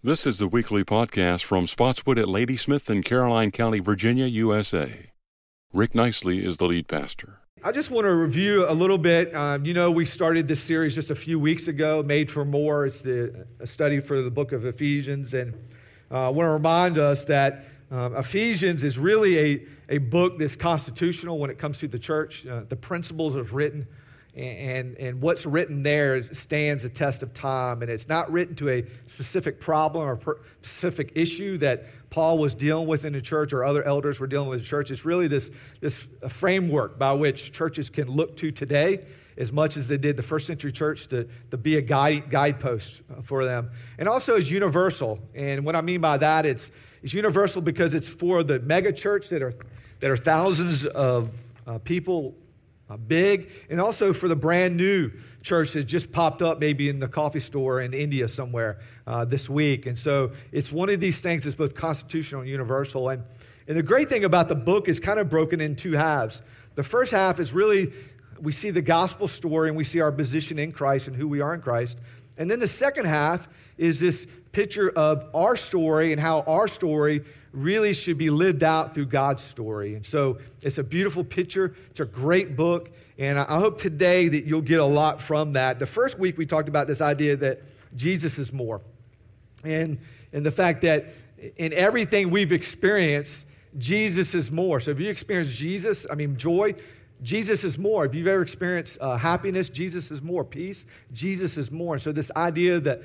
This is the weekly podcast from Spotswood at Ladysmith in Caroline County, Virginia, USA. Rick Nicely is the lead pastor. I just want to review a little bit. Um, you know, we started this series just a few weeks ago, Made for More. It's the, a study for the book of Ephesians. And uh, I want to remind us that um, Ephesians is really a, a book that's constitutional when it comes to the church. Uh, the principles are written and, and what's written there stands a test of time. And it's not written to a specific problem or specific issue that Paul was dealing with in the church or other elders were dealing with in the church. It's really this, this framework by which churches can look to today as much as they did the first century church to, to be a guide, guidepost for them. And also is universal. And what I mean by that, it's, it's universal because it's for the mega church that are, that are thousands of uh, people big, and also for the brand new church that just popped up maybe in the coffee store in India somewhere uh, this week. And so it's one of these things that's both constitutional and universal. And, and the great thing about the book is kind of broken in two halves. The first half is really, we see the gospel story and we see our position in Christ and who we are in Christ. And then the second half is this picture of our story and how our story really should be lived out through God's story. And so it's a beautiful picture. It's a great book. And I hope today that you'll get a lot from that. The first week we talked about this idea that Jesus is more. And, and the fact that in everything we've experienced, Jesus is more. So if you experience Jesus, I mean, joy, Jesus is more. If you've ever experienced uh, happiness, Jesus is more. Peace, Jesus is more. And so this idea that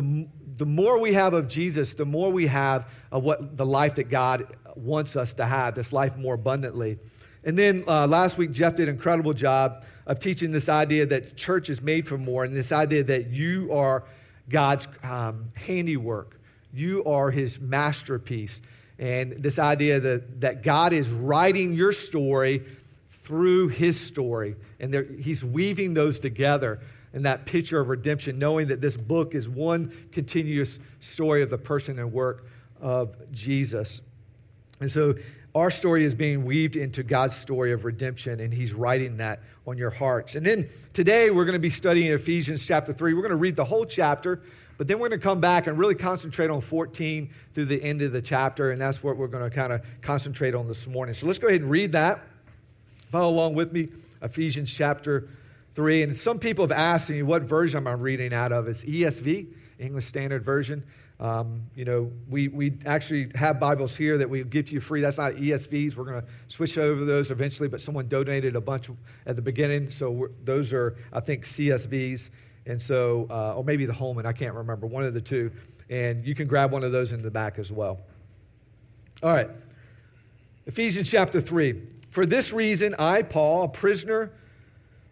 the, the more we have of Jesus, the more we have of what the life that God wants us to have, this life more abundantly. And then uh, last week, Jeff did an incredible job of teaching this idea that church is made for more, and this idea that you are God's um, handiwork. You are his masterpiece. And this idea that, that God is writing your story through his story, and he's weaving those together in that picture of redemption, knowing that this book is one continuous story of the person and work of Jesus. And so our story is being weaved into God's story of redemption, and He's writing that on your hearts. And then today we're going to be studying Ephesians chapter 3. We're going to read the whole chapter, but then we're going to come back and really concentrate on 14 through the end of the chapter, and that's what we're going to kind of concentrate on this morning. So let's go ahead and read that. Follow along with me, Ephesians chapter 3. And some people have asked me what version I'm reading out of. It's ESV, English Standard Version. Um, you know, we, we actually have Bibles here that we give to you free. That's not ESVs. We're going to switch over those eventually, but someone donated a bunch at the beginning. So those are, I think, CSBs. And so, uh, or maybe the Holman, I can't remember, one of the two. And you can grab one of those in the back as well. All right. Ephesians chapter 3. For this reason, I, Paul, a prisoner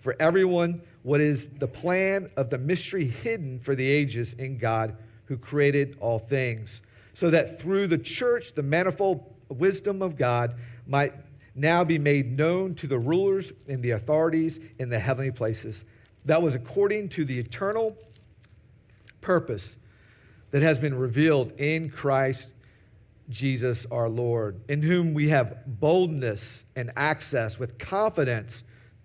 for everyone what is the plan of the mystery hidden for the ages in God who created all things, so that through the church the manifold wisdom of God might now be made known to the rulers and the authorities in the heavenly places. That was according to the eternal purpose that has been revealed in Christ Jesus our Lord, in whom we have boldness and access with confidence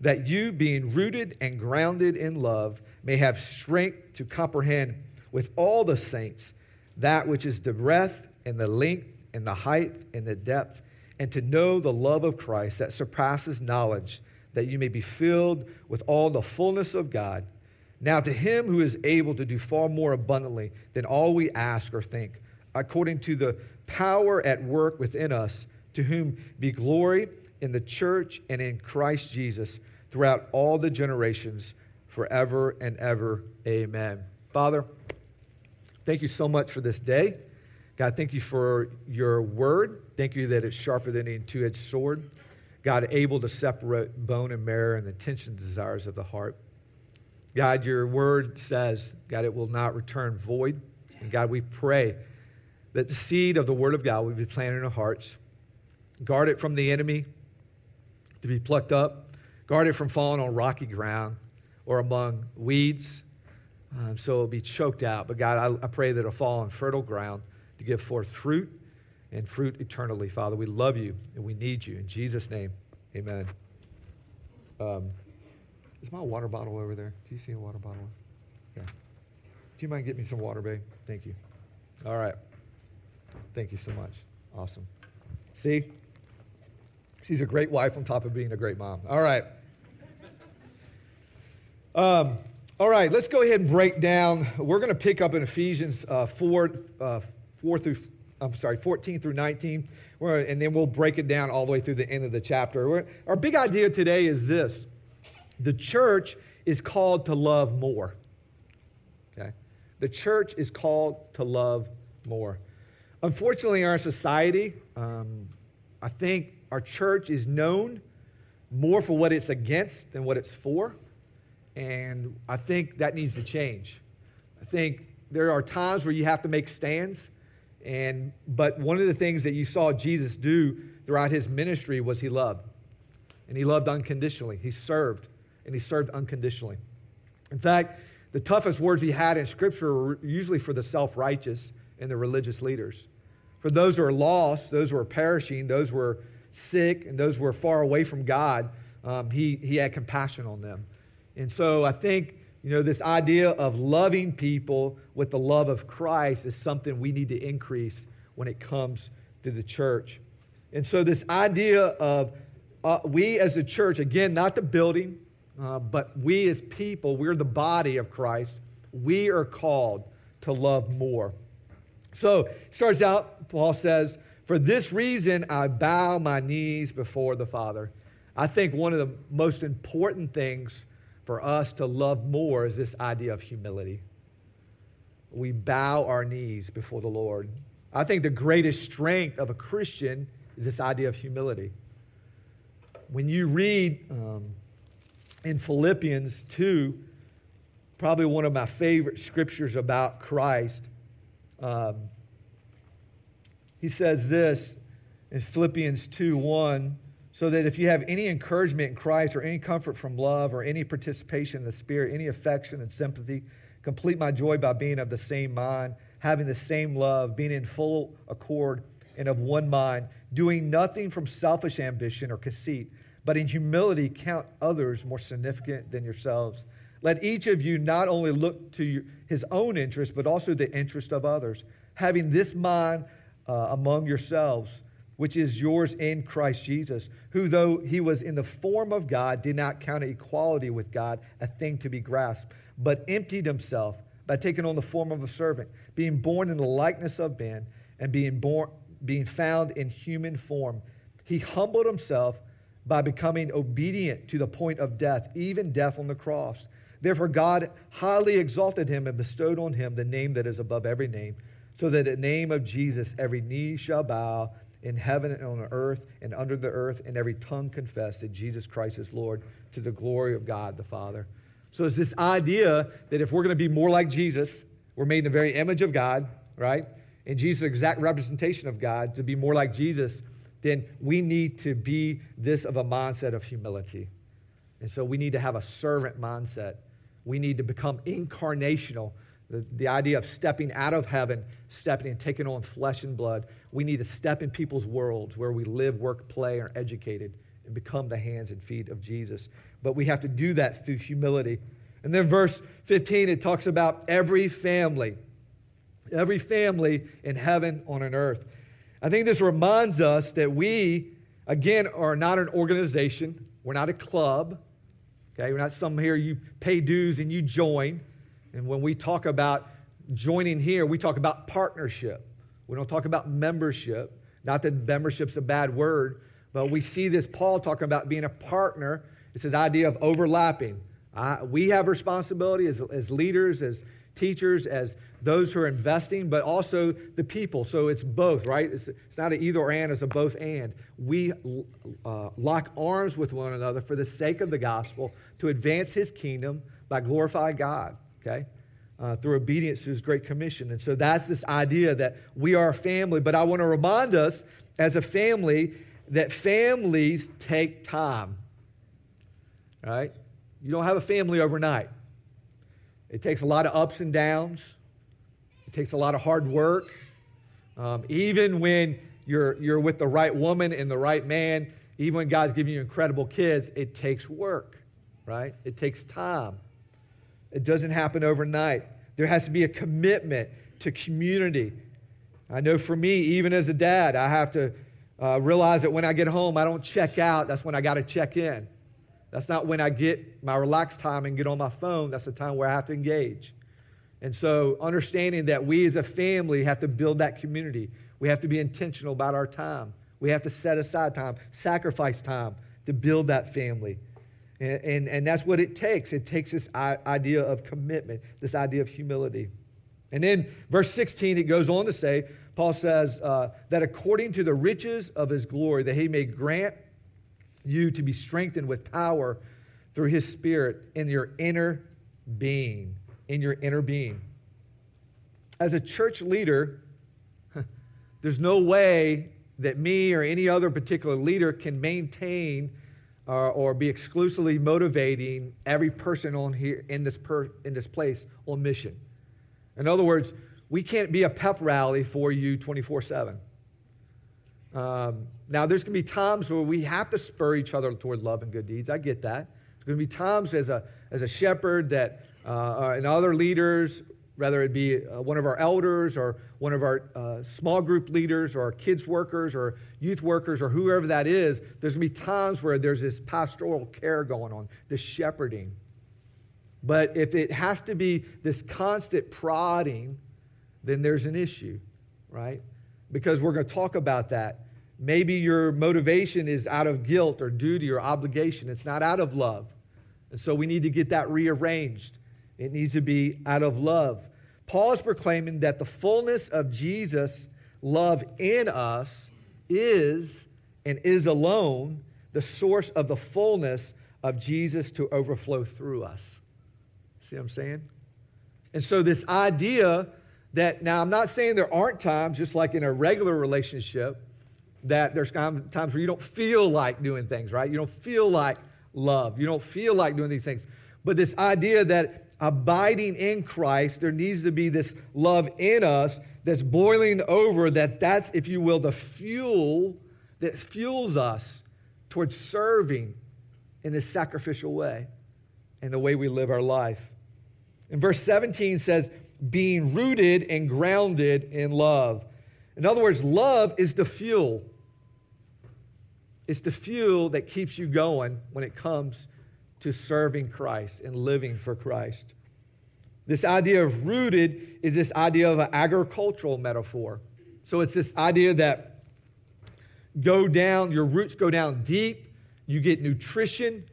that you, being rooted and grounded in love, may have strength to comprehend with all the saints that which is the breadth and the length and the height and the depth, and to know the love of Christ that surpasses knowledge, that you may be filled with all the fullness of God. Now, to him who is able to do far more abundantly than all we ask or think, according to the power at work within us, to whom be glory in the church and in Christ Jesus throughout all the generations, forever and ever. Amen. Father, thank you so much for this day. God, thank you for your word. Thank you that it's sharper than any two edged sword. God, able to separate bone and marrow and the and desires of the heart. God, your word says, God, it will not return void. And God, we pray that the seed of the word of God will be planted in our hearts. Guard it from the enemy to be plucked up. Guard it from falling on rocky ground or among weeds um, so it'll be choked out. But God, I, I pray that it'll fall on fertile ground to give forth fruit and fruit eternally. Father, we love you and we need you. In Jesus' name, amen. Um, is my water bottle over there? Do you see a water bottle? Okay. Do you mind getting me some water, babe? Thank you. All right. Thank you so much. Awesome. See? She's a great wife on top of being a great mom. All right. Um, all right, let's go ahead and break down. We're going to pick up in Ephesians uh, 4, uh, 4 through, I'm sorry, 14 through 19, and then we'll break it down all the way through the end of the chapter. We're, our big idea today is this the church is called to love more. Okay? The church is called to love more. Unfortunately, in our society, um, I think our church is known more for what it's against than what it's for. And I think that needs to change. I think there are times where you have to make stands. And, but one of the things that you saw Jesus do throughout his ministry was he loved. And he loved unconditionally. He served, and he served unconditionally. In fact, the toughest words he had in Scripture were usually for the self righteous and the religious leaders. For those who are lost, those who are perishing, those who are sick, and those who are far away from God, um, he, he had compassion on them. And so I think, you know, this idea of loving people with the love of Christ is something we need to increase when it comes to the church. And so this idea of uh, we as a church, again, not the building, uh, but we as people, we're the body of Christ. We are called to love more. So it starts out, Paul says, For this reason I bow my knees before the Father. I think one of the most important things for us to love more is this idea of humility. We bow our knees before the Lord. I think the greatest strength of a Christian is this idea of humility. When you read um, in Philippians 2, probably one of my favorite scriptures about Christ, um, he says this in Philippians 2 1 so that if you have any encouragement in Christ or any comfort from love or any participation in the Spirit, any affection and sympathy, complete my joy by being of the same mind, having the same love, being in full accord and of one mind, doing nothing from selfish ambition or conceit, but in humility count others more significant than yourselves. Let each of you not only look to his own interest, but also the interest of others, having this mind uh, among yourselves which is yours in Christ Jesus, who, though he was in the form of God, did not count equality with God a thing to be grasped, but emptied himself by taking on the form of a servant, being born in the likeness of men, and being, born, being found in human form. He humbled himself by becoming obedient to the point of death, even death on the cross. Therefore, God highly exalted him and bestowed on him the name that is above every name, so that in the name of Jesus every knee shall bow in heaven and on earth and under the earth, and every tongue confess that Jesus Christ is Lord to the glory of God the Father. So it's this idea that if we're going to be more like Jesus, we're made in the very image of God, right? And Jesus' exact representation of God, to be more like Jesus, then we need to be this of a mindset of humility. And so we need to have a servant mindset. We need to become incarnational The, the idea of stepping out of heaven, stepping and taking on flesh and blood. We need to step in people's worlds where we live, work, play, are educated, and become the hands and feet of Jesus. But we have to do that through humility. And then verse 15, it talks about every family, every family in heaven, on an earth. I think this reminds us that we, again, are not an organization. We're not a club. Okay, we're not some here you pay dues and you join. And when we talk about joining here, we talk about partnership. We don't talk about membership. Not that membership's a bad word, but we see this Paul talking about being a partner. It's this idea of overlapping. Uh, we have responsibility as, as leaders, as teachers, as those who are investing, but also the people. So it's both, right? It's, it's not an either or and, it's a both and. We uh, lock arms with one another for the sake of the gospel to advance his kingdom by glorifying God, okay? Uh, through obedience to his great commission. And so that's this idea that we are a family. But I want to remind us as a family that families take time, right? You don't have a family overnight. It takes a lot of ups and downs. It takes a lot of hard work. Um, even when you're, you're with the right woman and the right man, even when God's giving you incredible kids, it takes work, right? It takes time. It doesn't happen overnight. There has to be a commitment to community. I know for me, even as a dad, I have to uh, realize that when I get home, I don't check out. That's when I got to check in. That's not when I get my relaxed time and get on my phone. That's the time where I have to engage. And so, understanding that we as a family have to build that community, we have to be intentional about our time. We have to set aside time, sacrifice time to build that family. And, and, and that's what it takes. It takes this idea of commitment, this idea of humility. And then, verse 16, it goes on to say, Paul says, uh, that according to the riches of his glory, that he may grant you to be strengthened with power through his spirit in your inner being in your inner being. As a church leader, there's no way that me or any other particular leader can maintain uh, or be exclusively motivating every person on here in this, per, in this place on mission. In other words, we can't be a pep rally for you 24 7. Um, now, there's going to be times where we have to spur each other toward love and good deeds. I get that. There's going to be times as a, as a shepherd that uh, and other leaders, whether it be uh, one of our elders or one of our uh, small group leaders or our kids workers or youth workers or whoever that is, there's going to be times where there's this pastoral care going on, this shepherding. But if it has to be this constant prodding, then there's an issue, right? Because we're going to talk about that. Maybe your motivation is out of guilt or duty or obligation, it's not out of love. And so we need to get that rearranged. It needs to be out of love. Paul is proclaiming that the fullness of Jesus' love in us is and is alone the source of the fullness of Jesus to overflow through us. See what I'm saying? And so, this idea that now I'm not saying there aren't times, just like in a regular relationship, that there's times where you don't feel like doing things, right? You don't feel like love. You don't feel like doing these things. But this idea that abiding in Christ, there needs to be this love in us that's boiling over, that that's, if you will, the fuel that fuels us towards serving in this sacrificial way and the way we live our life. And verse 17 says, being rooted and grounded in love. In other words, love is the fuel. It's the fuel that keeps you going when it comes to serving Christ and living for Christ. This idea of rooted is this idea of an agricultural metaphor. So it's this idea that go down, your roots go down deep, you get nutrition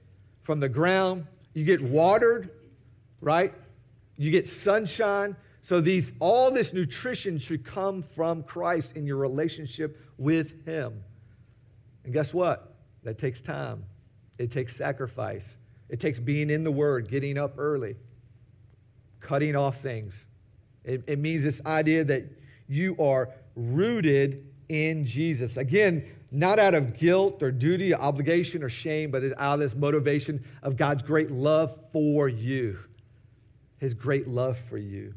from the ground, you get watered, right? You get sunshine. So these all this nutrition should come from Christ in your relationship with him. And guess what? That takes time. It takes sacrifice. It takes being in the Word, getting up early, cutting off things. It, it means this idea that you are rooted in Jesus. Again, not out of guilt or duty, or obligation or shame, but out of this motivation of God's great love for you. His great love for you.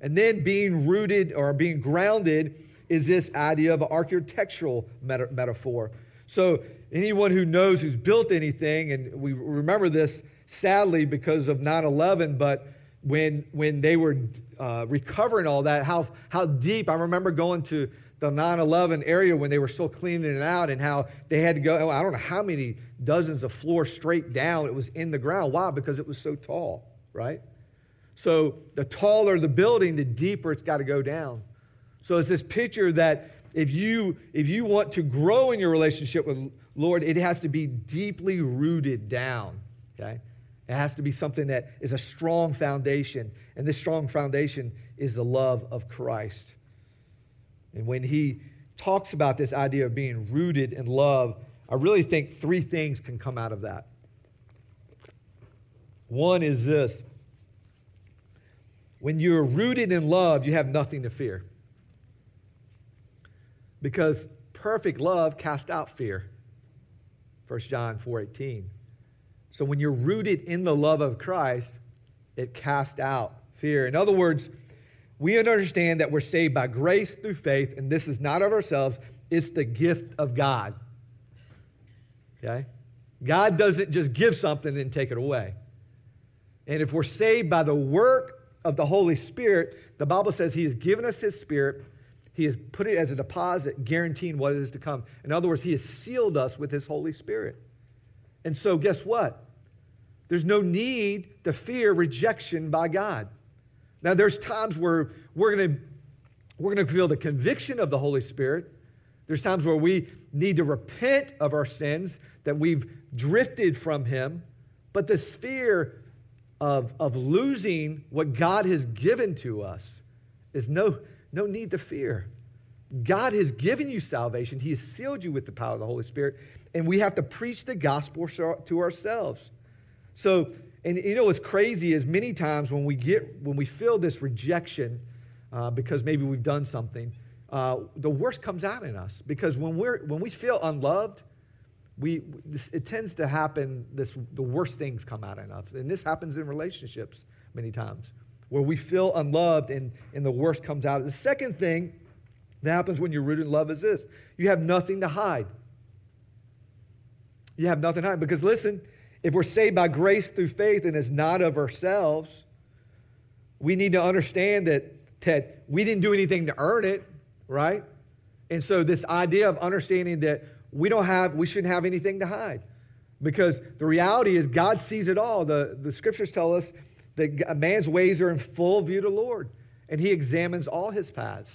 And then being rooted or being grounded is this idea of an architectural meta- metaphor. So, anyone who knows who's built anything, and we remember this sadly because of 9 11, but when, when they were uh, recovering all that, how, how deep, I remember going to the 9 11 area when they were still cleaning it out and how they had to go, I don't know how many dozens of floors straight down. It was in the ground. Why? Because it was so tall, right? So the taller the building, the deeper it's got to go down. So it's this picture that if you if you want to grow in your relationship with Lord, it has to be deeply rooted down. Okay? It has to be something that is a strong foundation. And this strong foundation is the love of Christ. And when he talks about this idea of being rooted in love, I really think three things can come out of that. One is this when you're rooted in love, you have nothing to fear. Because perfect love casts out fear. 1 John 4:18. So when you're rooted in the love of Christ, it casts out fear. In other words, we understand that we're saved by grace through faith, and this is not of ourselves, it's the gift of God. Okay? God doesn't just give something and take it away. And if we're saved by the work of the Holy Spirit, the Bible says He has given us His Spirit. He has put it as a deposit, guaranteeing what is to come. In other words, He has sealed us with His Holy Spirit. And so, guess what? There's no need to fear rejection by God. Now, there's times where we're going to we're going to feel the conviction of the Holy Spirit. There's times where we need to repent of our sins, that we've drifted from Him. But this fear of, of losing what God has given to us is no, no need to fear. God has given you salvation, He has sealed you with the power of the Holy Spirit, and we have to preach the gospel to ourselves. So, and you know what's crazy is many times when we get when we feel this rejection uh, because maybe we've done something, uh, the worst comes out in us because when we're when we feel unloved, we, it tends to happen, this, the worst things come out in us. And this happens in relationships many times, where we feel unloved and, and the worst comes out. The second thing that happens when you're rooted in love is this you have nothing to hide. You have nothing to hide. Because listen, if we're saved by grace through faith and it's not of ourselves, we need to understand that, that we didn't do anything to earn it, right? And so, this idea of understanding that we don't have, we shouldn't have anything to hide. Because the reality is God sees it all. The, the scriptures tell us that a man's ways are in full view to Lord, and he examines all his paths,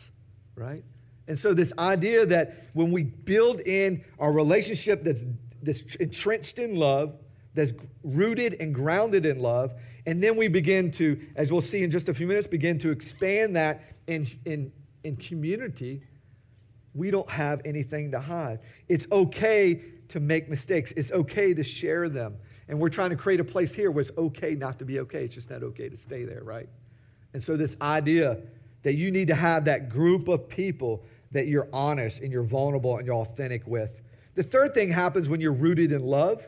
right? And so this idea that when we build in our relationship that's, that's entrenched in love, that's rooted and grounded in love, and then we begin to, as we'll see in just a few minutes, begin to expand that in, in, in community, we don't have anything to hide. It's okay to make mistakes, it's okay to share them. And we're trying to create a place here where it's okay not to be okay. It's just not okay to stay there, right? And so, this idea that you need to have that group of people that you're honest and you're vulnerable and you're authentic with. The third thing happens when you're rooted in love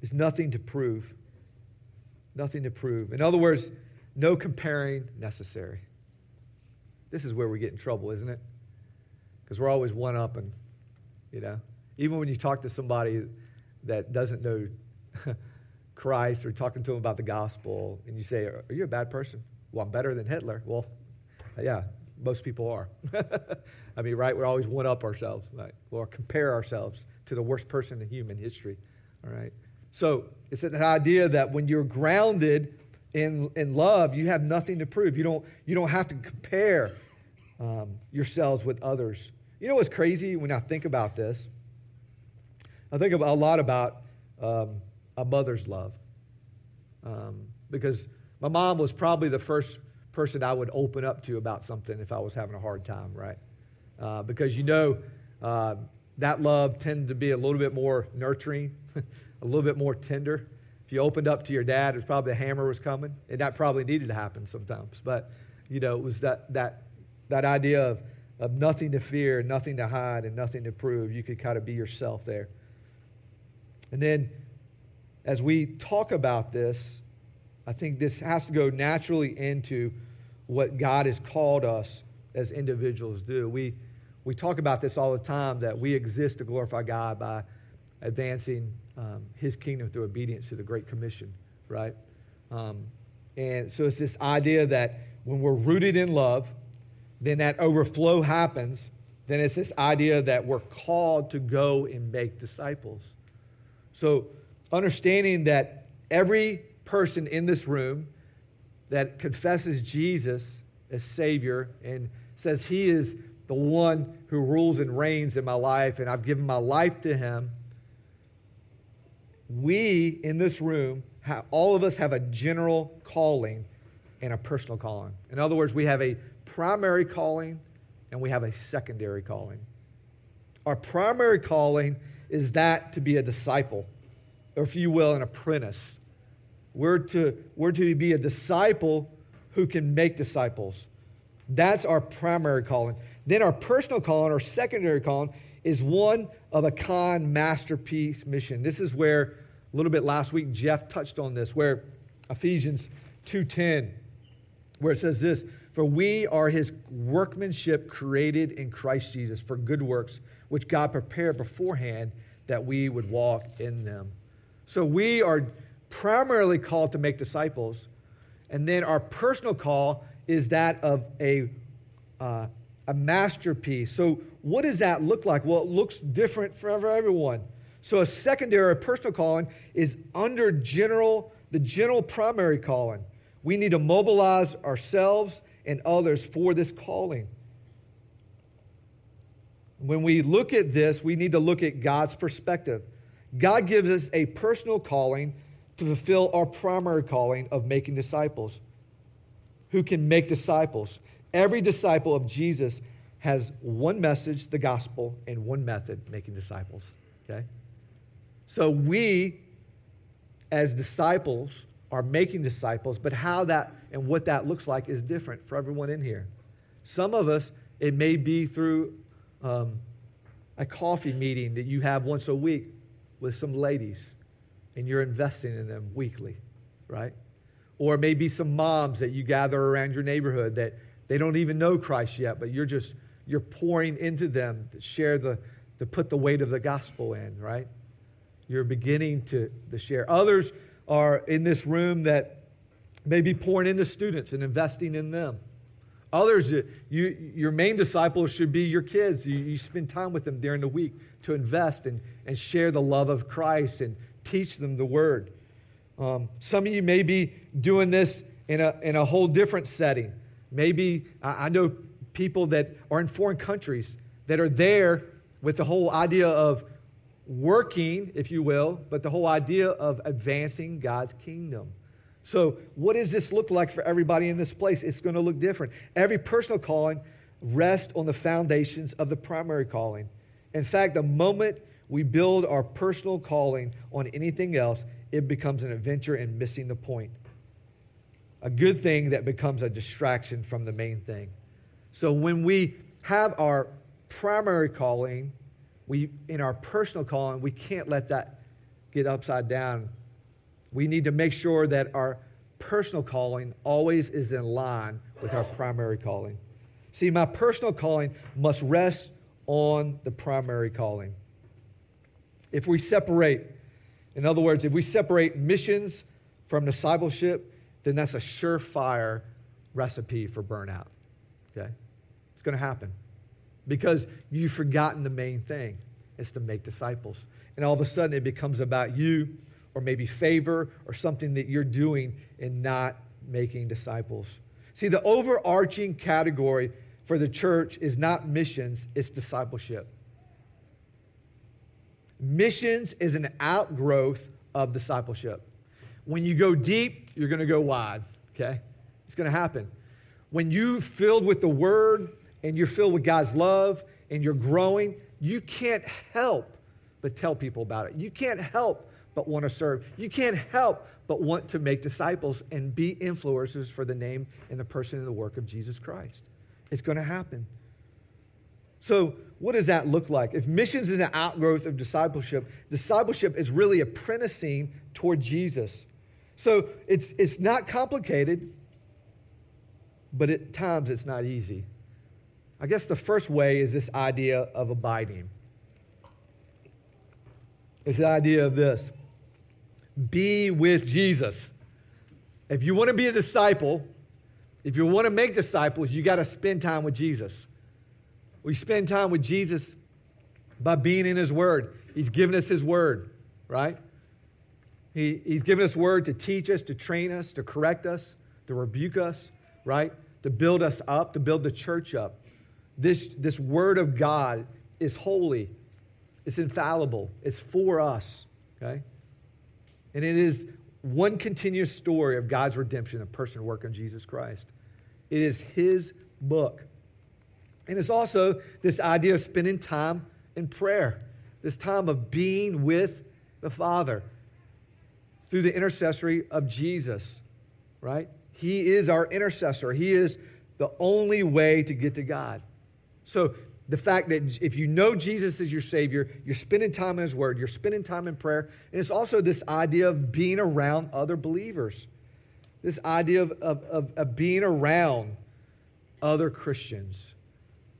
is nothing to prove. Nothing to prove. In other words, no comparing necessary. This is where we get in trouble, isn't it? Because we're always one up and, you know, even when you talk to somebody that doesn't know Christ or talking to them about the gospel and you say, Are you a bad person? Well, I'm better than Hitler. Well, yeah, most people are. I mean, right? We're always one up ourselves, right? Or compare ourselves to the worst person in human history, all right? So it's an idea that when you're grounded in, in love, you have nothing to prove. You don't, you don't have to compare um, yourselves with others. You know what's crazy when I think about this? I think a lot about um, a mother's love. Um, because my mom was probably the first person I would open up to about something if I was having a hard time, right? Uh, because you know, uh, that love tended to be a little bit more nurturing, a little bit more tender. If you opened up to your dad, it was probably a hammer was coming, and that probably needed to happen sometimes. But you know, it was that that that idea of of nothing to fear, nothing to hide, and nothing to prove. You could kind of be yourself there. And then, as we talk about this, I think this has to go naturally into what God has called us as individuals do. We, we talk about this all the time that we exist to glorify God by advancing um, His kingdom through obedience to the Great Commission, right? Um, and so it's this idea that when we're rooted in love, then that overflow happens. Then it's this idea that we're called to go and make disciples. So understanding that every person in this room that confesses Jesus as Savior and says He is the one who rules and reigns in my life, and I've given my life to Him. We in this room, all of us have a general calling and a personal calling. In other words, we have a primary calling and we have a secondary calling. Our primary calling is that to be a disciple, or if you will, an apprentice. We're to, we're to be a disciple who can make disciples. That's our primary calling. Then our personal calling, our secondary calling, is one of a kind masterpiece mission. This is where a little bit last week Jeff touched on this, where Ephesians 2:10, where it says this, for we are his workmanship created in Christ Jesus for good works, which God prepared beforehand that we would walk in them. So we are primarily called to make disciples. And then our personal call is that of a, uh, a masterpiece. So, what does that look like? Well, it looks different for everyone. So, a secondary personal calling is under general, the general primary calling. We need to mobilize ourselves and others for this calling. When we look at this, we need to look at God's perspective. God gives us a personal calling to fulfill our primary calling of making disciples. Who can make disciples? Every disciple of Jesus has one message, the gospel, and one method, making disciples. Okay? So we, as disciples, are making disciples, but how that and what that looks like is different for everyone in here. Some of us, it may be through um, a coffee meeting that you have once a week with some ladies and you're investing in them weekly, right? Or maybe some moms that you gather around your neighborhood that they don't even know Christ yet, but you're just you're pouring into them to share the to put the weight of the gospel in, right? You're beginning to, to share. Others are in this room that may be pouring into students and investing in them. Others, you, your main disciples should be your kids. You, you spend time with them during the week to invest and, and share the love of Christ and teach them the word. Um, some of you may be doing this in a, in a whole different setting. Maybe I, I know people that are in foreign countries that are there with the whole idea of working, if you will, but the whole idea of advancing God's kingdom. So, what does this look like for everybody in this place? It's going to look different. Every personal calling rests on the foundations of the primary calling. In fact, the moment we build our personal calling on anything else, it becomes an adventure and missing the point. A good thing that becomes a distraction from the main thing. So when we have our primary calling, we in our personal calling, we can't let that get upside down. We need to make sure that our personal calling always is in line with our primary calling. See, my personal calling must rest on the primary calling. If we separate, in other words, if we separate missions from discipleship, then that's a surefire recipe for burnout. Okay? It's going to happen because you've forgotten the main thing it's to make disciples. And all of a sudden it becomes about you or maybe favor or something that you're doing in not making disciples. See, the overarching category for the church is not missions, it's discipleship. Missions is an outgrowth of discipleship. When you go deep, you're going to go wide, okay? It's going to happen. When you're filled with the word and you're filled with God's love and you're growing, you can't help but tell people about it. You can't help but want to serve. You can't help but want to make disciples and be influencers for the name and the person and the work of Jesus Christ. It's going to happen. So, what does that look like? If missions is an outgrowth of discipleship, discipleship is really apprenticing toward Jesus. So it's, it's not complicated, but at times it's not easy. I guess the first way is this idea of abiding. It's the idea of this be with Jesus. If you want to be a disciple, if you want to make disciples, you got to spend time with Jesus. We spend time with Jesus by being in His Word. He's given us His Word, right? He, he's given us Word to teach us, to train us, to correct us, to rebuke us, right? To build us up, to build the church up. This, this Word of God is holy, it's infallible, it's for us, okay? And it is one continuous story of God's redemption, the person work of Jesus Christ. It is His book. And it's also this idea of spending time in prayer, this time of being with the Father through the intercessory of Jesus, right? He is our intercessor. He is the only way to get to God. So the fact that if you know Jesus is your Savior, you're spending time in His Word, you're spending time in prayer, and it's also this idea of being around other believers, this idea of, of, of, of being around other Christians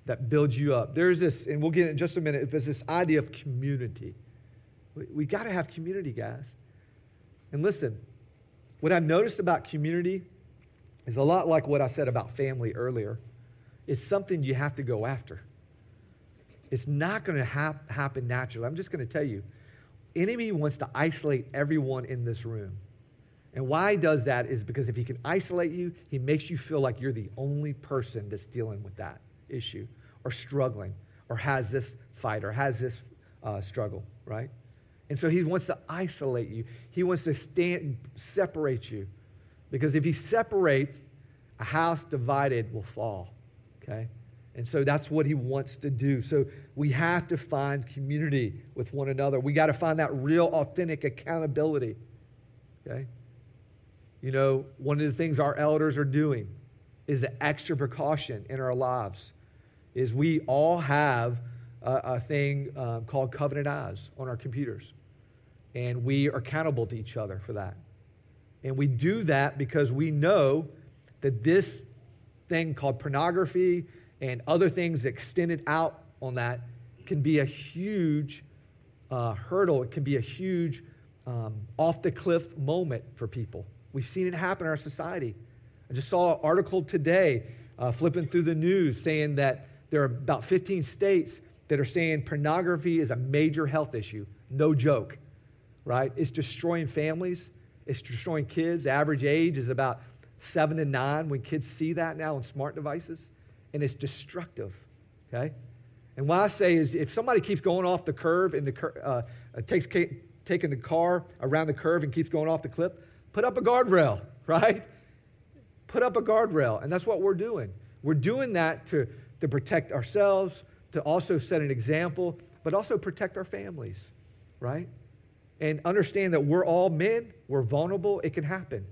that build you up. There's this, and we'll get in just a minute, there's this idea of community. We, we got to have community, guys. And listen, what I've noticed about community is a lot like what I said about family earlier. It's something you have to go after. It's not going to hap- happen naturally. I'm just going to tell you, enemy wants to isolate everyone in this room. And why he does that is because if he can isolate you, he makes you feel like you're the only person that's dealing with that issue or struggling or has this fight or has this uh, struggle, right? And so he wants to isolate you. He wants to stand, separate you. Because if he separates, a house divided will fall. Okay? And so that's what he wants to do. So we have to find community with one another. We got to find that real, authentic accountability. Okay? You know, one of the things our elders are doing is the extra precaution in our lives is we all have a, a thing um, called Covenant Eyes on our computers. And we are accountable to each other for that. And we do that because we know that this thing called pornography and other things extended out on that can be a huge uh, hurdle. It can be a huge um, off the cliff moment for people. We've seen it happen in our society. I just saw an article today uh, flipping through the news saying that there are about 15 states that are saying pornography is a major health issue. No joke right? It's destroying families, it's destroying kids. The average age is about seven to nine when kids see that now on smart devices, and it's destructive, okay? And what I say is if somebody keeps going off the curve and the cur- uh, uh takes taking the car around the curve and keeps going off the cliff, put up a guardrail, right? Put up a guardrail. And that's what we're doing. We're doing that to, to protect ourselves, to also set an example, but also protect our families, right? and understand that we're all men, we're vulnerable, it can happen.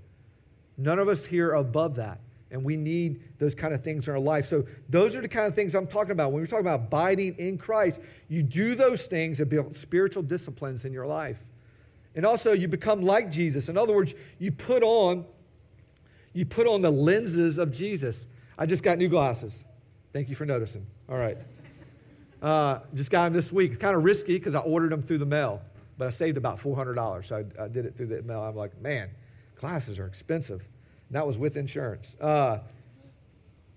None of us here are above that. And we need those kind of things in our life. So, those are the kind of things I'm talking about. When we're talking about abiding in Christ, you do those things that build spiritual disciplines in your life. And also, you become like Jesus. In other words, you put on, you put on the lenses of Jesus. I just got new glasses. Thank you for noticing. All right. Uh, just got them this week. It's kind of risky because I ordered them through the mail but I saved about $400. So I, I did it through the mail. I'm like, man, glasses are expensive. That was with insurance. Uh,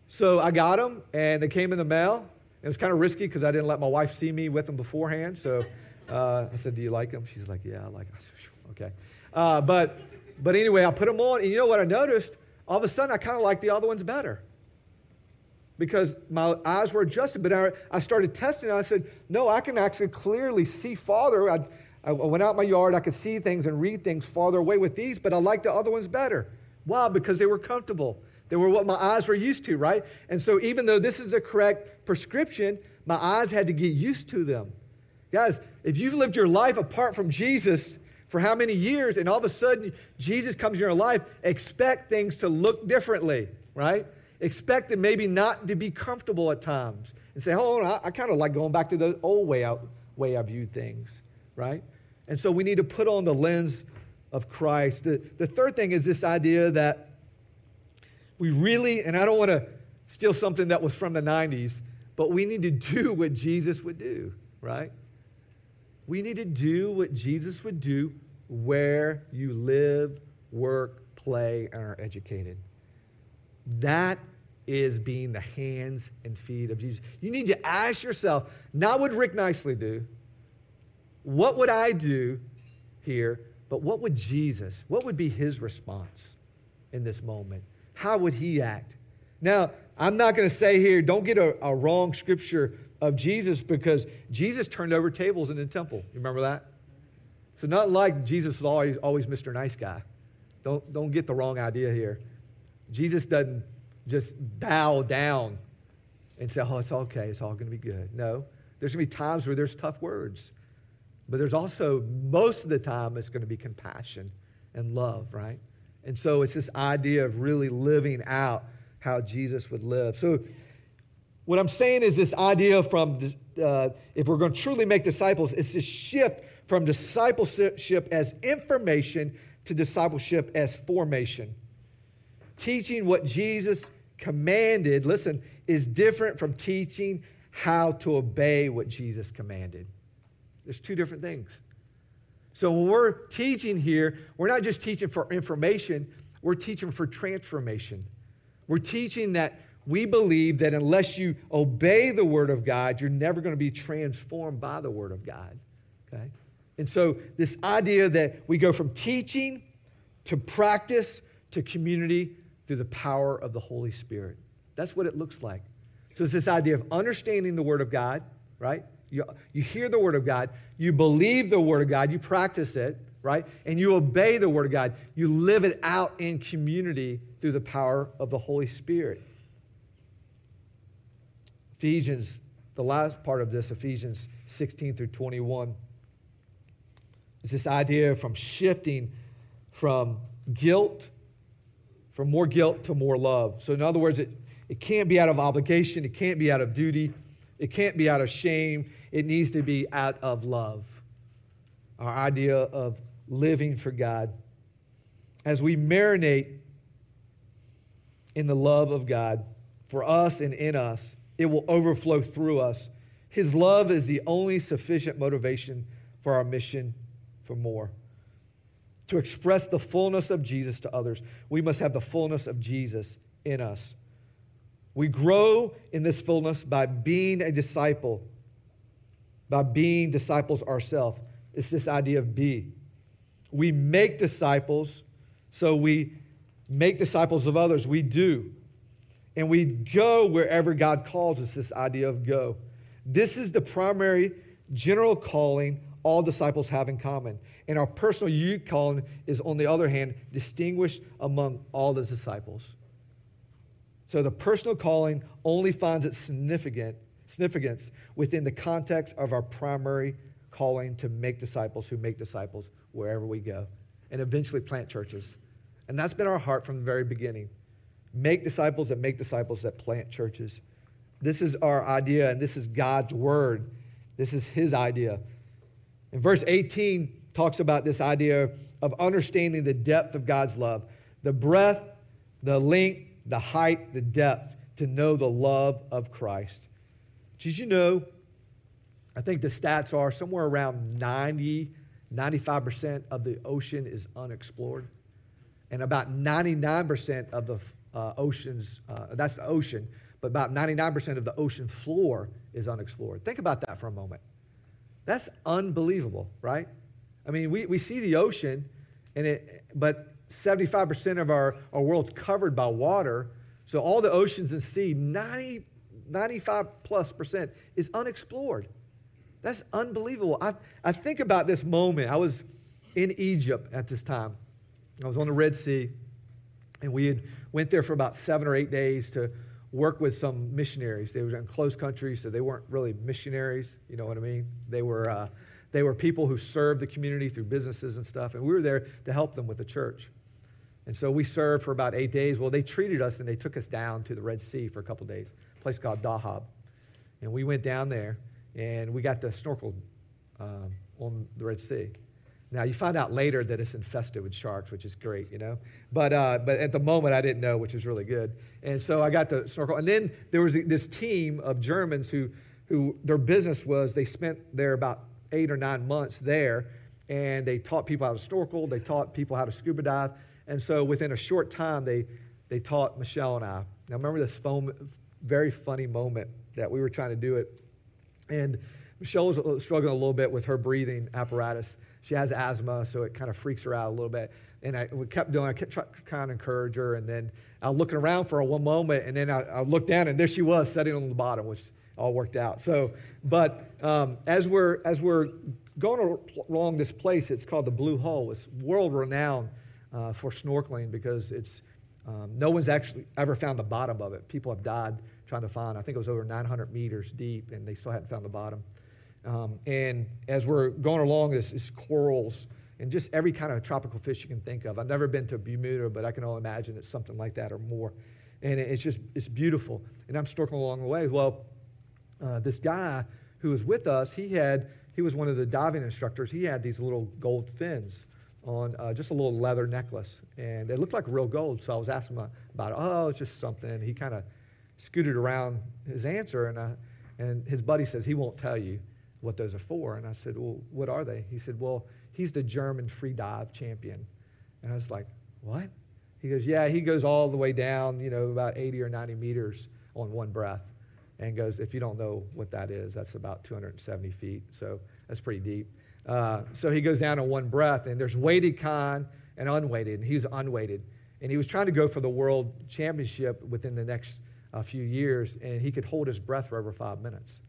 so I got them, and they came in the mail. It was kind of risky because I didn't let my wife see me with them beforehand. So uh, I said, Do you like them? She's like, Yeah, I like them. okay. Uh, but, but anyway, I put them on, and you know what I noticed? All of a sudden, I kind of like the other ones better because my eyes were adjusted. But I, I started testing, and I said, No, I can actually clearly see farther. I, I went out my yard, I could see things and read things farther away with these, but I liked the other ones better. Why? Because they were comfortable. They were what my eyes were used to, right? And so even though this is the correct prescription, my eyes had to get used to them. Guys, if you've lived your life apart from Jesus for how many years, and all of a sudden Jesus comes in your life, expect things to look differently, right? Expect it maybe not to be comfortable at times. And say, hold on, I, I kind of like going back to the old way I, way I viewed things right? And so we need to put on the lens of Christ. The, the third thing is this idea that we really, and I don't want to steal something that was from the 90s, but we need to do what Jesus would do, right? We need to do what Jesus would do where you live, work, play, and are educated. That is being the hands and feet of Jesus. You need to ask yourself, not what Rick Nicely do, what would I do here, but what would Jesus, what would be his response in this moment? How would he act? Now, I'm not going to say here, don't get a, a, wrong scripture of Jesus because Jesus turned over tables in the temple. You remember that? So, not like Jesus is always, always Mr. Nice Guy. Don't, don't get the wrong idea here. Jesus doesn't just bow down and say, oh, it's okay, it's all going to be good. No, there's going to be times where there's tough words. But there's also, most of the time, it's going to be compassion and love, right? And so it's this idea of really living out how Jesus would live. So, what I'm saying is this idea from, uh, if we're going to truly make disciples, it's this shift from discipleship as information to discipleship as formation. Teaching what Jesus commanded, listen, is different from teaching how to obey what Jesus commanded. There's two different things. So when we're teaching here, we're not just teaching for information, we're teaching for transformation. We're teaching that we believe that unless you obey the Word of God, you're never going to be transformed by the Word of God. Okay? And so, this idea that we go from teaching to practice to community through the power of the Holy Spirit. That's what it looks like. So, it's this idea of understanding the Word of God, right? You, you hear the Word of God, you believe the Word of God, you practice it, right? And you obey the Word of God. You live it out in community through the power of the Holy Spirit. Ephesians, the last part of this, Ephesians 16 through 21, is this idea from shifting from guilt, from more guilt to more love. So, in other words, it, it can't be out of obligation, it can't be out of duty, it can't be out of shame, it needs to be out of love. Our idea of living for God. As we marinate in the love of God for us and in us, it will overflow through us. His love is the only sufficient motivation for our mission for more. To express the fullness of Jesus to others, we must have the fullness of Jesus in us. We grow in this fullness by being a disciple, by being disciples ourselves. It's this idea of be. We make disciples, so we make disciples of others. We do. And we go wherever God calls us, this idea of go. This is the primary general calling all disciples have in common. And our personal youth calling is, on the other hand, distinguished among all the disciples. So the personal calling only finds its significant, significance within the context of our primary calling to make disciples who make disciples wherever we go and eventually plant churches. And that's been our heart from the very beginning. Make disciples that make disciples that plant churches. This is our idea, and this is God's word. This is his idea. And verse 18 talks about this idea of understanding the depth of God's love, the breadth, the length, the height, the depth, to know the love of Christ. Did you know? I think the stats are somewhere around 90 95% of the ocean is unexplored. And about 99% of the uh, oceans, uh, that's the ocean, but about 99% of the ocean floor is unexplored. Think about that for a moment. That's unbelievable, right? I mean, we, we see the ocean, and it, but 75% of our, our world's covered by water. So all the oceans and sea, 90, 95 plus percent is unexplored. That's unbelievable. I, I think about this moment. I was in Egypt at this time. I was on the Red Sea, and we had went there for about seven or eight days to work with some missionaries. They were in close countries, so they weren't really missionaries. You know what I mean? They were, uh, they were people who served the community through businesses and stuff, and we were there to help them with the church. And so we served for about eight days. Well, they treated us and they took us down to the Red Sea for a couple days, a place called Dahab. And we went down there and we got to snorkel um, on the Red Sea. Now you find out later that it's infested with sharks, which is great, you know. But uh, but at the moment I didn't know, which is really good. And so I got to snorkel. And then there was this team of Germans who who their business was they spent there about eight or nine months there, and they taught people how to snorkel. They taught people how to scuba dive. And so within a short time they they taught Michelle and I. Now remember this foam, very funny moment that we were trying to do it, and Michelle was struggling a little bit with her breathing apparatus she has asthma, so it kind of freaks her out a little bit. And I we kept doing, I kept trying to encourage her. And then I was looking around for one moment, and then I, I, looked down, and there she was sitting on the bottom, which all worked out. So, but um, as, we're, as we're going along this place, it's called the Blue Hole. It's world renowned uh, for snorkeling because it's, um, no one's actually ever found the bottom of it. People have died trying to find, I think it was over 900 meters deep, and they still hadn't found the bottom. Um, and as we're going along, it's, it's, corals and just every kind of tropical fish you can think of. I've never been to Bermuda, but I can only imagine it's something like that or more. And it's just, it's beautiful. And I'm snorkeling along the way. Well, uh, this guy who was with us, he had, he was one of the diving instructors. He had these little gold fins on uh, just a little leather necklace. And it looked like real gold. So I was asking him about it. Oh, it's just something. He kind of scooted around his answer. And, I, and his buddy says, he won't tell you what those are for. And I said, Well, what are they? He said, Well, he's the German free dive champion. And I was like, What? He goes, Yeah, he goes all the way down, you know, about 80 or 90 meters on one breath. And goes, If you don't know what that is, that's about 270 feet. So that's pretty deep. Uh, so he goes down on one breath, and there's weighted con and unweighted, and he's unweighted. And he was trying to go for the world championship within the next uh, few years, and he could hold his breath for over five minutes.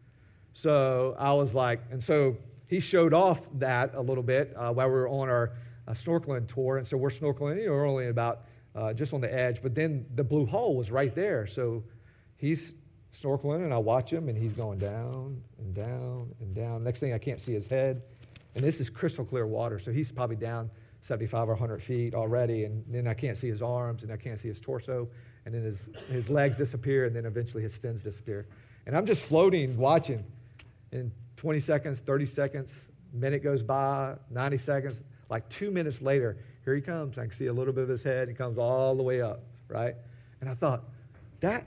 So I was like, and so he showed off that a little bit uh, while we were on our uh, snorkeling tour. And so we're snorkeling, you know, we're only about uh, just on the edge, but then the blue hole was right there. So he's snorkeling, and I watch him, and he's going down and down and down. Next thing, I can't see his head. And this is crystal clear water, so he's probably down 75 or 100 feet already. And then I can't see his arms, and I can't see his torso. And then his, his legs disappear, and then eventually his fins disappear. And I'm just floating, watching in 20 seconds, 30 seconds, minute goes by, 90 seconds, like two minutes later, here he comes. I can see a little bit of his head. He comes all the way up, right? And I thought, that,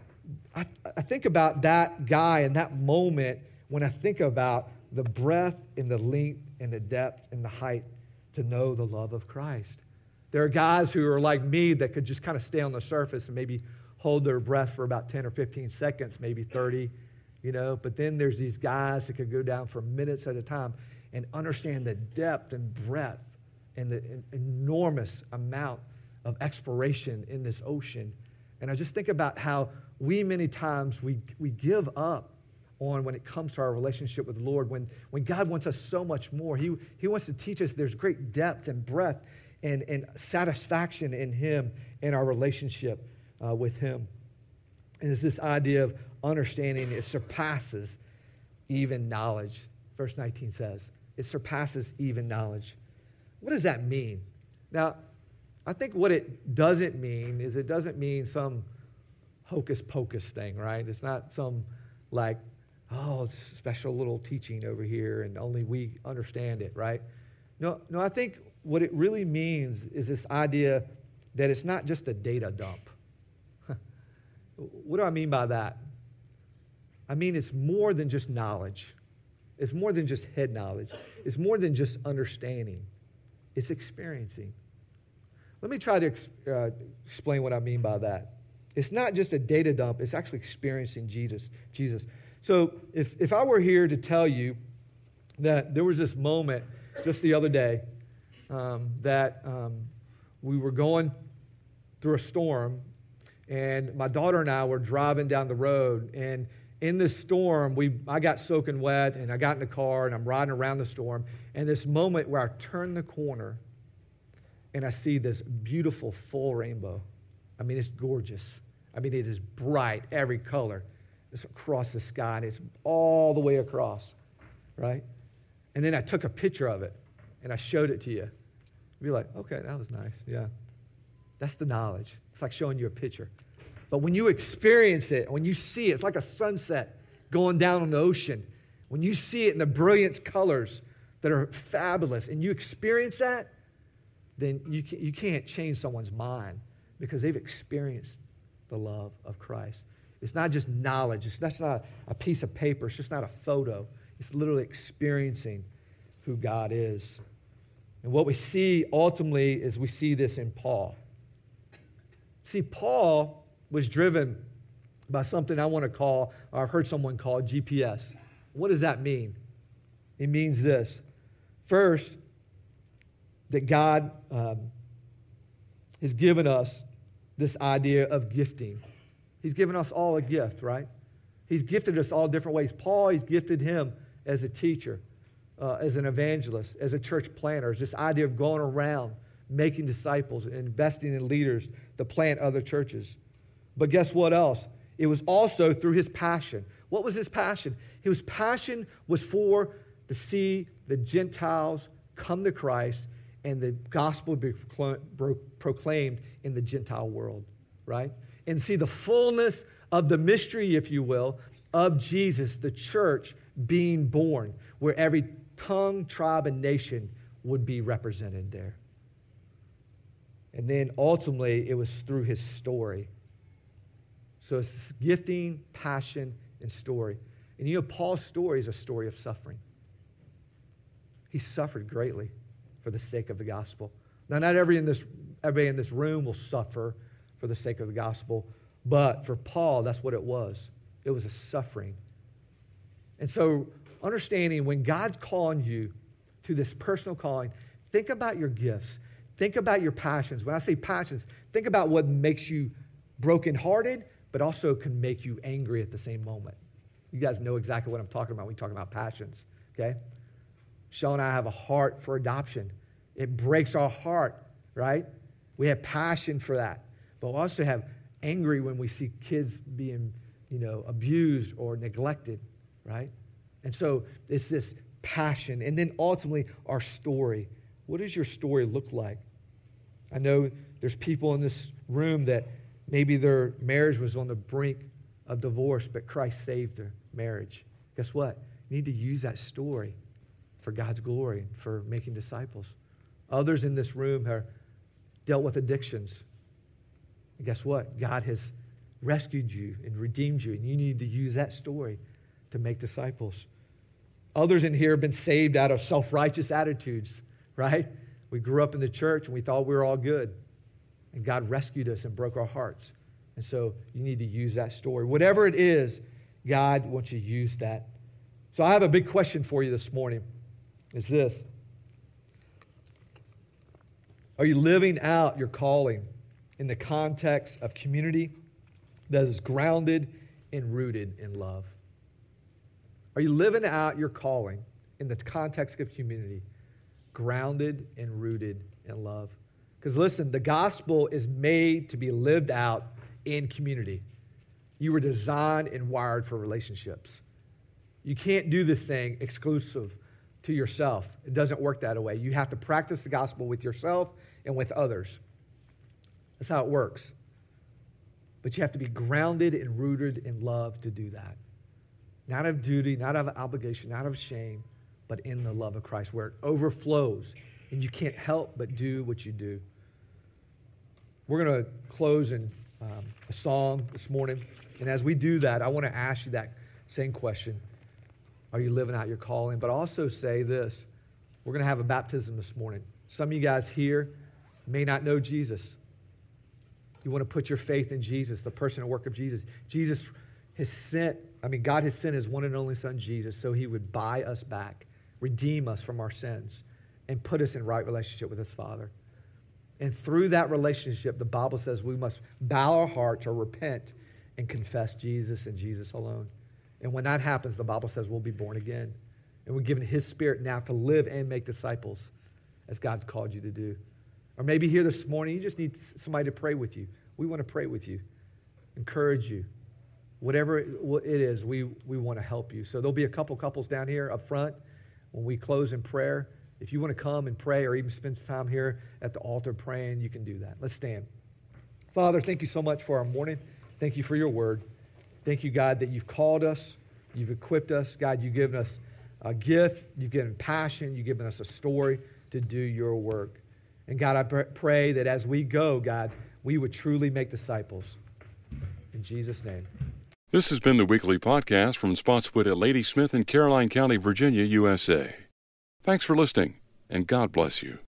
I, I think about that guy and that moment when I think about the breadth and the length and the depth and the height to know the love of Christ. There are guys who are like me that could just kind of stay on the surface and maybe hold their breath for about 10 or 15 seconds, maybe 30, you know. But then there's these guys that could go down for minutes at a time and understand the depth and breadth and the enormous amount of exploration in this ocean. And I just think about how we many times we, we give up on when it comes to our relationship with the Lord, when, when God wants us so much more. He, he wants to teach us there's great depth and breadth and, and satisfaction in Him in our relationship uh, with Him. And it's this idea of understanding, it surpasses even knowledge. Verse 19 says, it surpasses even knowledge. What does that mean? Now, I think what it doesn't mean is it doesn't mean some hocus pocus thing, right? It's not some like, oh, special little teaching over here and only we understand it, right? No, no, I think what it really means is this idea that it's not just a data dump. what do I mean by that? I mean, it's more than just knowledge. It's more than just head knowledge. It's more than just understanding. It's experiencing. Let me try to uh, explain what I mean by that. It's not just a data dump, it's actually experiencing Jesus. Jesus. So if, if I were here to tell you that there was this moment just the other day um, that um, we were going through a storm, and my daughter and I were driving down the road, and in this storm, we, I got soaking wet and I got in the car and I'm riding around the storm. And this moment where I turn the corner and I see this beautiful full rainbow. I mean, it's gorgeous. I mean, it is bright, every color. It's across the sky and it's all the way across, right? And then I took a picture of it and I showed it to you. You'd be like, okay, that was nice. Yeah. That's the knowledge. It's like showing you a picture. But when you experience it, when you see it, it's like a sunset going down on the ocean. When you see it in the brilliant colors, that are fabulous, and you experience that, then you, you can't change someone's mind because they've experienced the love of Christ. It's not just knowledge, it's that's not a piece of paper, it's just not a photo. It's literally experiencing who God is. And what we see ultimately is we see this in Paul. See, Paul was driven by something I want to call, or I've heard someone call GPS. What does that mean? It means this. First, that God um, has given us this idea of gifting. He's given us all a gift, right? He's gifted us all different ways. Paul, he's gifted him as a teacher, uh, as an evangelist, as a church planner. It's this idea of going around, making disciples, and investing in leaders to plant other churches. But guess what else? It was also through his passion. What was his passion? His passion was for to see the Gentiles come to Christ and the gospel be proclaimed in the Gentile world, right? And see the fullness of the mystery, if you will, of Jesus, the church being born, where every tongue, tribe, and nation would be represented there. And then ultimately, it was through his story. So it's gifting, passion, and story. And you know, Paul's story is a story of suffering. He suffered greatly for the sake of the gospel. Now, not every in this, everybody in this room will suffer for the sake of the gospel, but for Paul, that's what it was. It was a suffering. And so, understanding when God's calling you to this personal calling, think about your gifts. Think about your passions. When I say passions, think about what makes you brokenhearted, but also can make you angry at the same moment. You guys know exactly what I'm talking about when we talk about passions, okay? Shell and I have a heart for adoption. It breaks our heart, right? We have passion for that. But we also have angry when we see kids being, you know, abused or neglected, right? And so it's this passion. And then ultimately, our story. What does your story look like? I know there's people in this room that maybe their marriage was on the brink of divorce, but Christ saved their marriage. Guess what? You need to use that story for God's glory, and for making disciples. Others in this room have dealt with addictions. And guess what? God has rescued you and redeemed you, and you need to use that story to make disciples. Others in here have been saved out of self righteous attitudes, right? We grew up in the church and we thought we were all good. And God rescued us and broke our hearts. And so you need to use that story. Whatever it is, God wants you to use that. So I have a big question for you this morning. Is this Are you living out your calling in the context of community that is grounded and rooted in love? Are you living out your calling in the context of community, grounded and rooted in love? Because listen, the gospel is made to be lived out in community. You were designed and wired for relationships. You can't do this thing exclusive to yourself. It doesn't work that way. You have to practice the gospel with yourself and with others. That's how it works. But you have to be grounded and rooted in love to do that. Not of duty, not of obligation, not of shame, but in the love of Christ where it overflows and you can't help but do what you do. We're going to close in um, a song this morning. And as we do that, I want to ask you that same question Are you living out your calling? But also say this we're going to have a baptism this morning. Some of you guys here may not know Jesus. You want to put your faith in Jesus, the person and work of Jesus. Jesus has sent, I mean, God has sent his one and only Son, Jesus, so he would buy us back, redeem us from our sins, and put us in right relationship with his Father. And through that relationship, the Bible says we must bow our hearts or repent and confess Jesus and Jesus alone. And when that happens, the Bible says we'll be born again. And we're given his spirit now to live and make disciples as God's called you to do. Or maybe here this morning, you just need somebody to pray with you. We want to pray with you, encourage you. Whatever it is, we, we want to help you. So there'll be a couple couples down here up front when we close in prayer. If you want to come and pray or even spend some time here at the altar praying, you can do that. Let's stand. Father, thank you so much for our morning. Thank you for your word. Thank you, God, that you've called us, you've equipped us. God, you've given us a gift, you've given passion, you've given us a story to do your work. And God, I pray that as we go, God, we would truly make disciples. In Jesus' name. This has been the weekly podcast from Spotswood at Ladysmith in Caroline County, Virginia, USA. Thanks for listening, and God bless you.